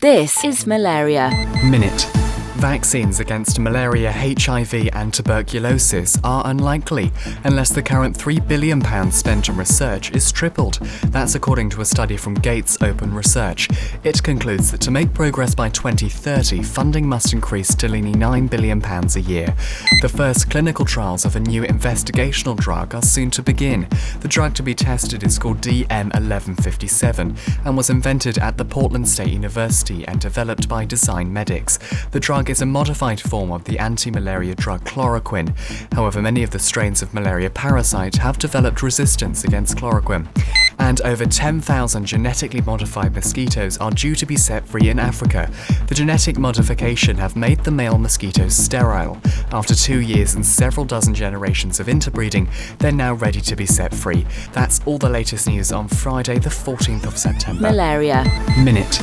This is malaria. Minute. Vaccines against malaria, HIV, and tuberculosis are unlikely unless the current £3 billion spent on research is tripled. That's according to a study from Gates Open Research. It concludes that to make progress by 2030, funding must increase to nearly £9 billion a year. The first clinical trials of a new investigational drug are soon to begin. The drug to be tested is called DM1157 and was invented at the Portland State University and developed by DesignMedix. The drug is a modified form of the anti malaria drug chloroquine. However, many of the strains of malaria parasite have developed resistance against chloroquine. And over 10,000 genetically modified mosquitoes are due to be set free in Africa. The genetic modification have made the male mosquitoes sterile. After two years and several dozen generations of interbreeding, they're now ready to be set free. That's all the latest news on Friday, the 14th of September. Malaria. Minute.